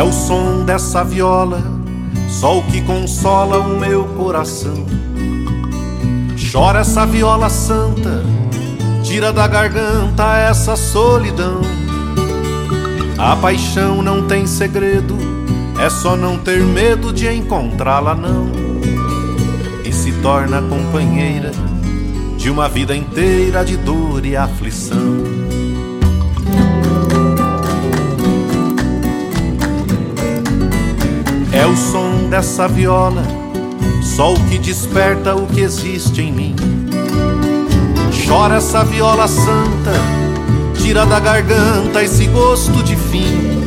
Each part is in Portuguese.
o som dessa viola, só o que consola o meu coração. Chora essa viola santa, tira da garganta essa solidão. A paixão não tem segredo, é só não ter medo de encontrá-la, não. E se torna companheira de uma vida inteira de dor e aflição. É o som dessa viola, só o que desperta o que existe em mim. Chora essa viola santa, tira da garganta esse gosto de fim.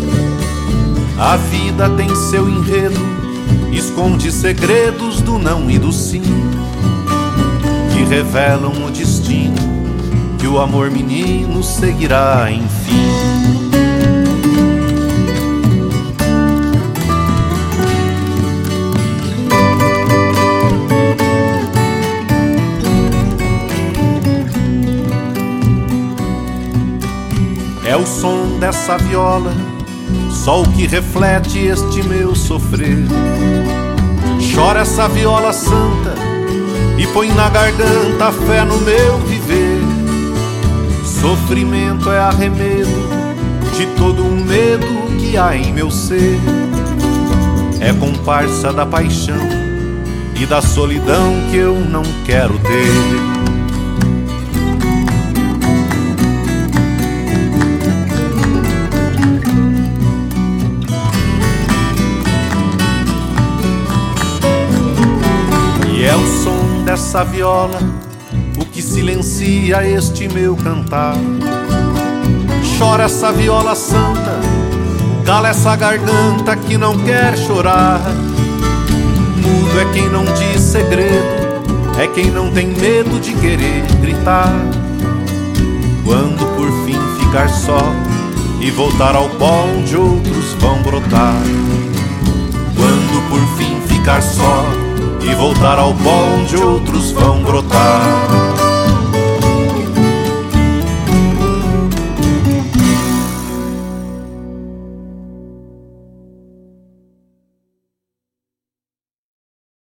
A vida tem seu enredo, esconde segredos do não e do sim, que revelam o destino que o amor menino seguirá enfim. É o som dessa viola, só o que reflete este meu sofrer. Chora essa viola santa e põe na garganta a fé no meu viver. Sofrimento é arremedo de todo o medo que há em meu ser. É comparsa da paixão e da solidão que eu não quero ter. É o som dessa viola o que silencia este meu cantar. Chora essa viola santa, cala essa garganta que não quer chorar. Mudo é quem não diz segredo, é quem não tem medo de querer gritar. Quando por fim ficar só e voltar ao pó onde outros vão brotar. Quando por fim ficar só e voltar ao pó onde outros vão brotar.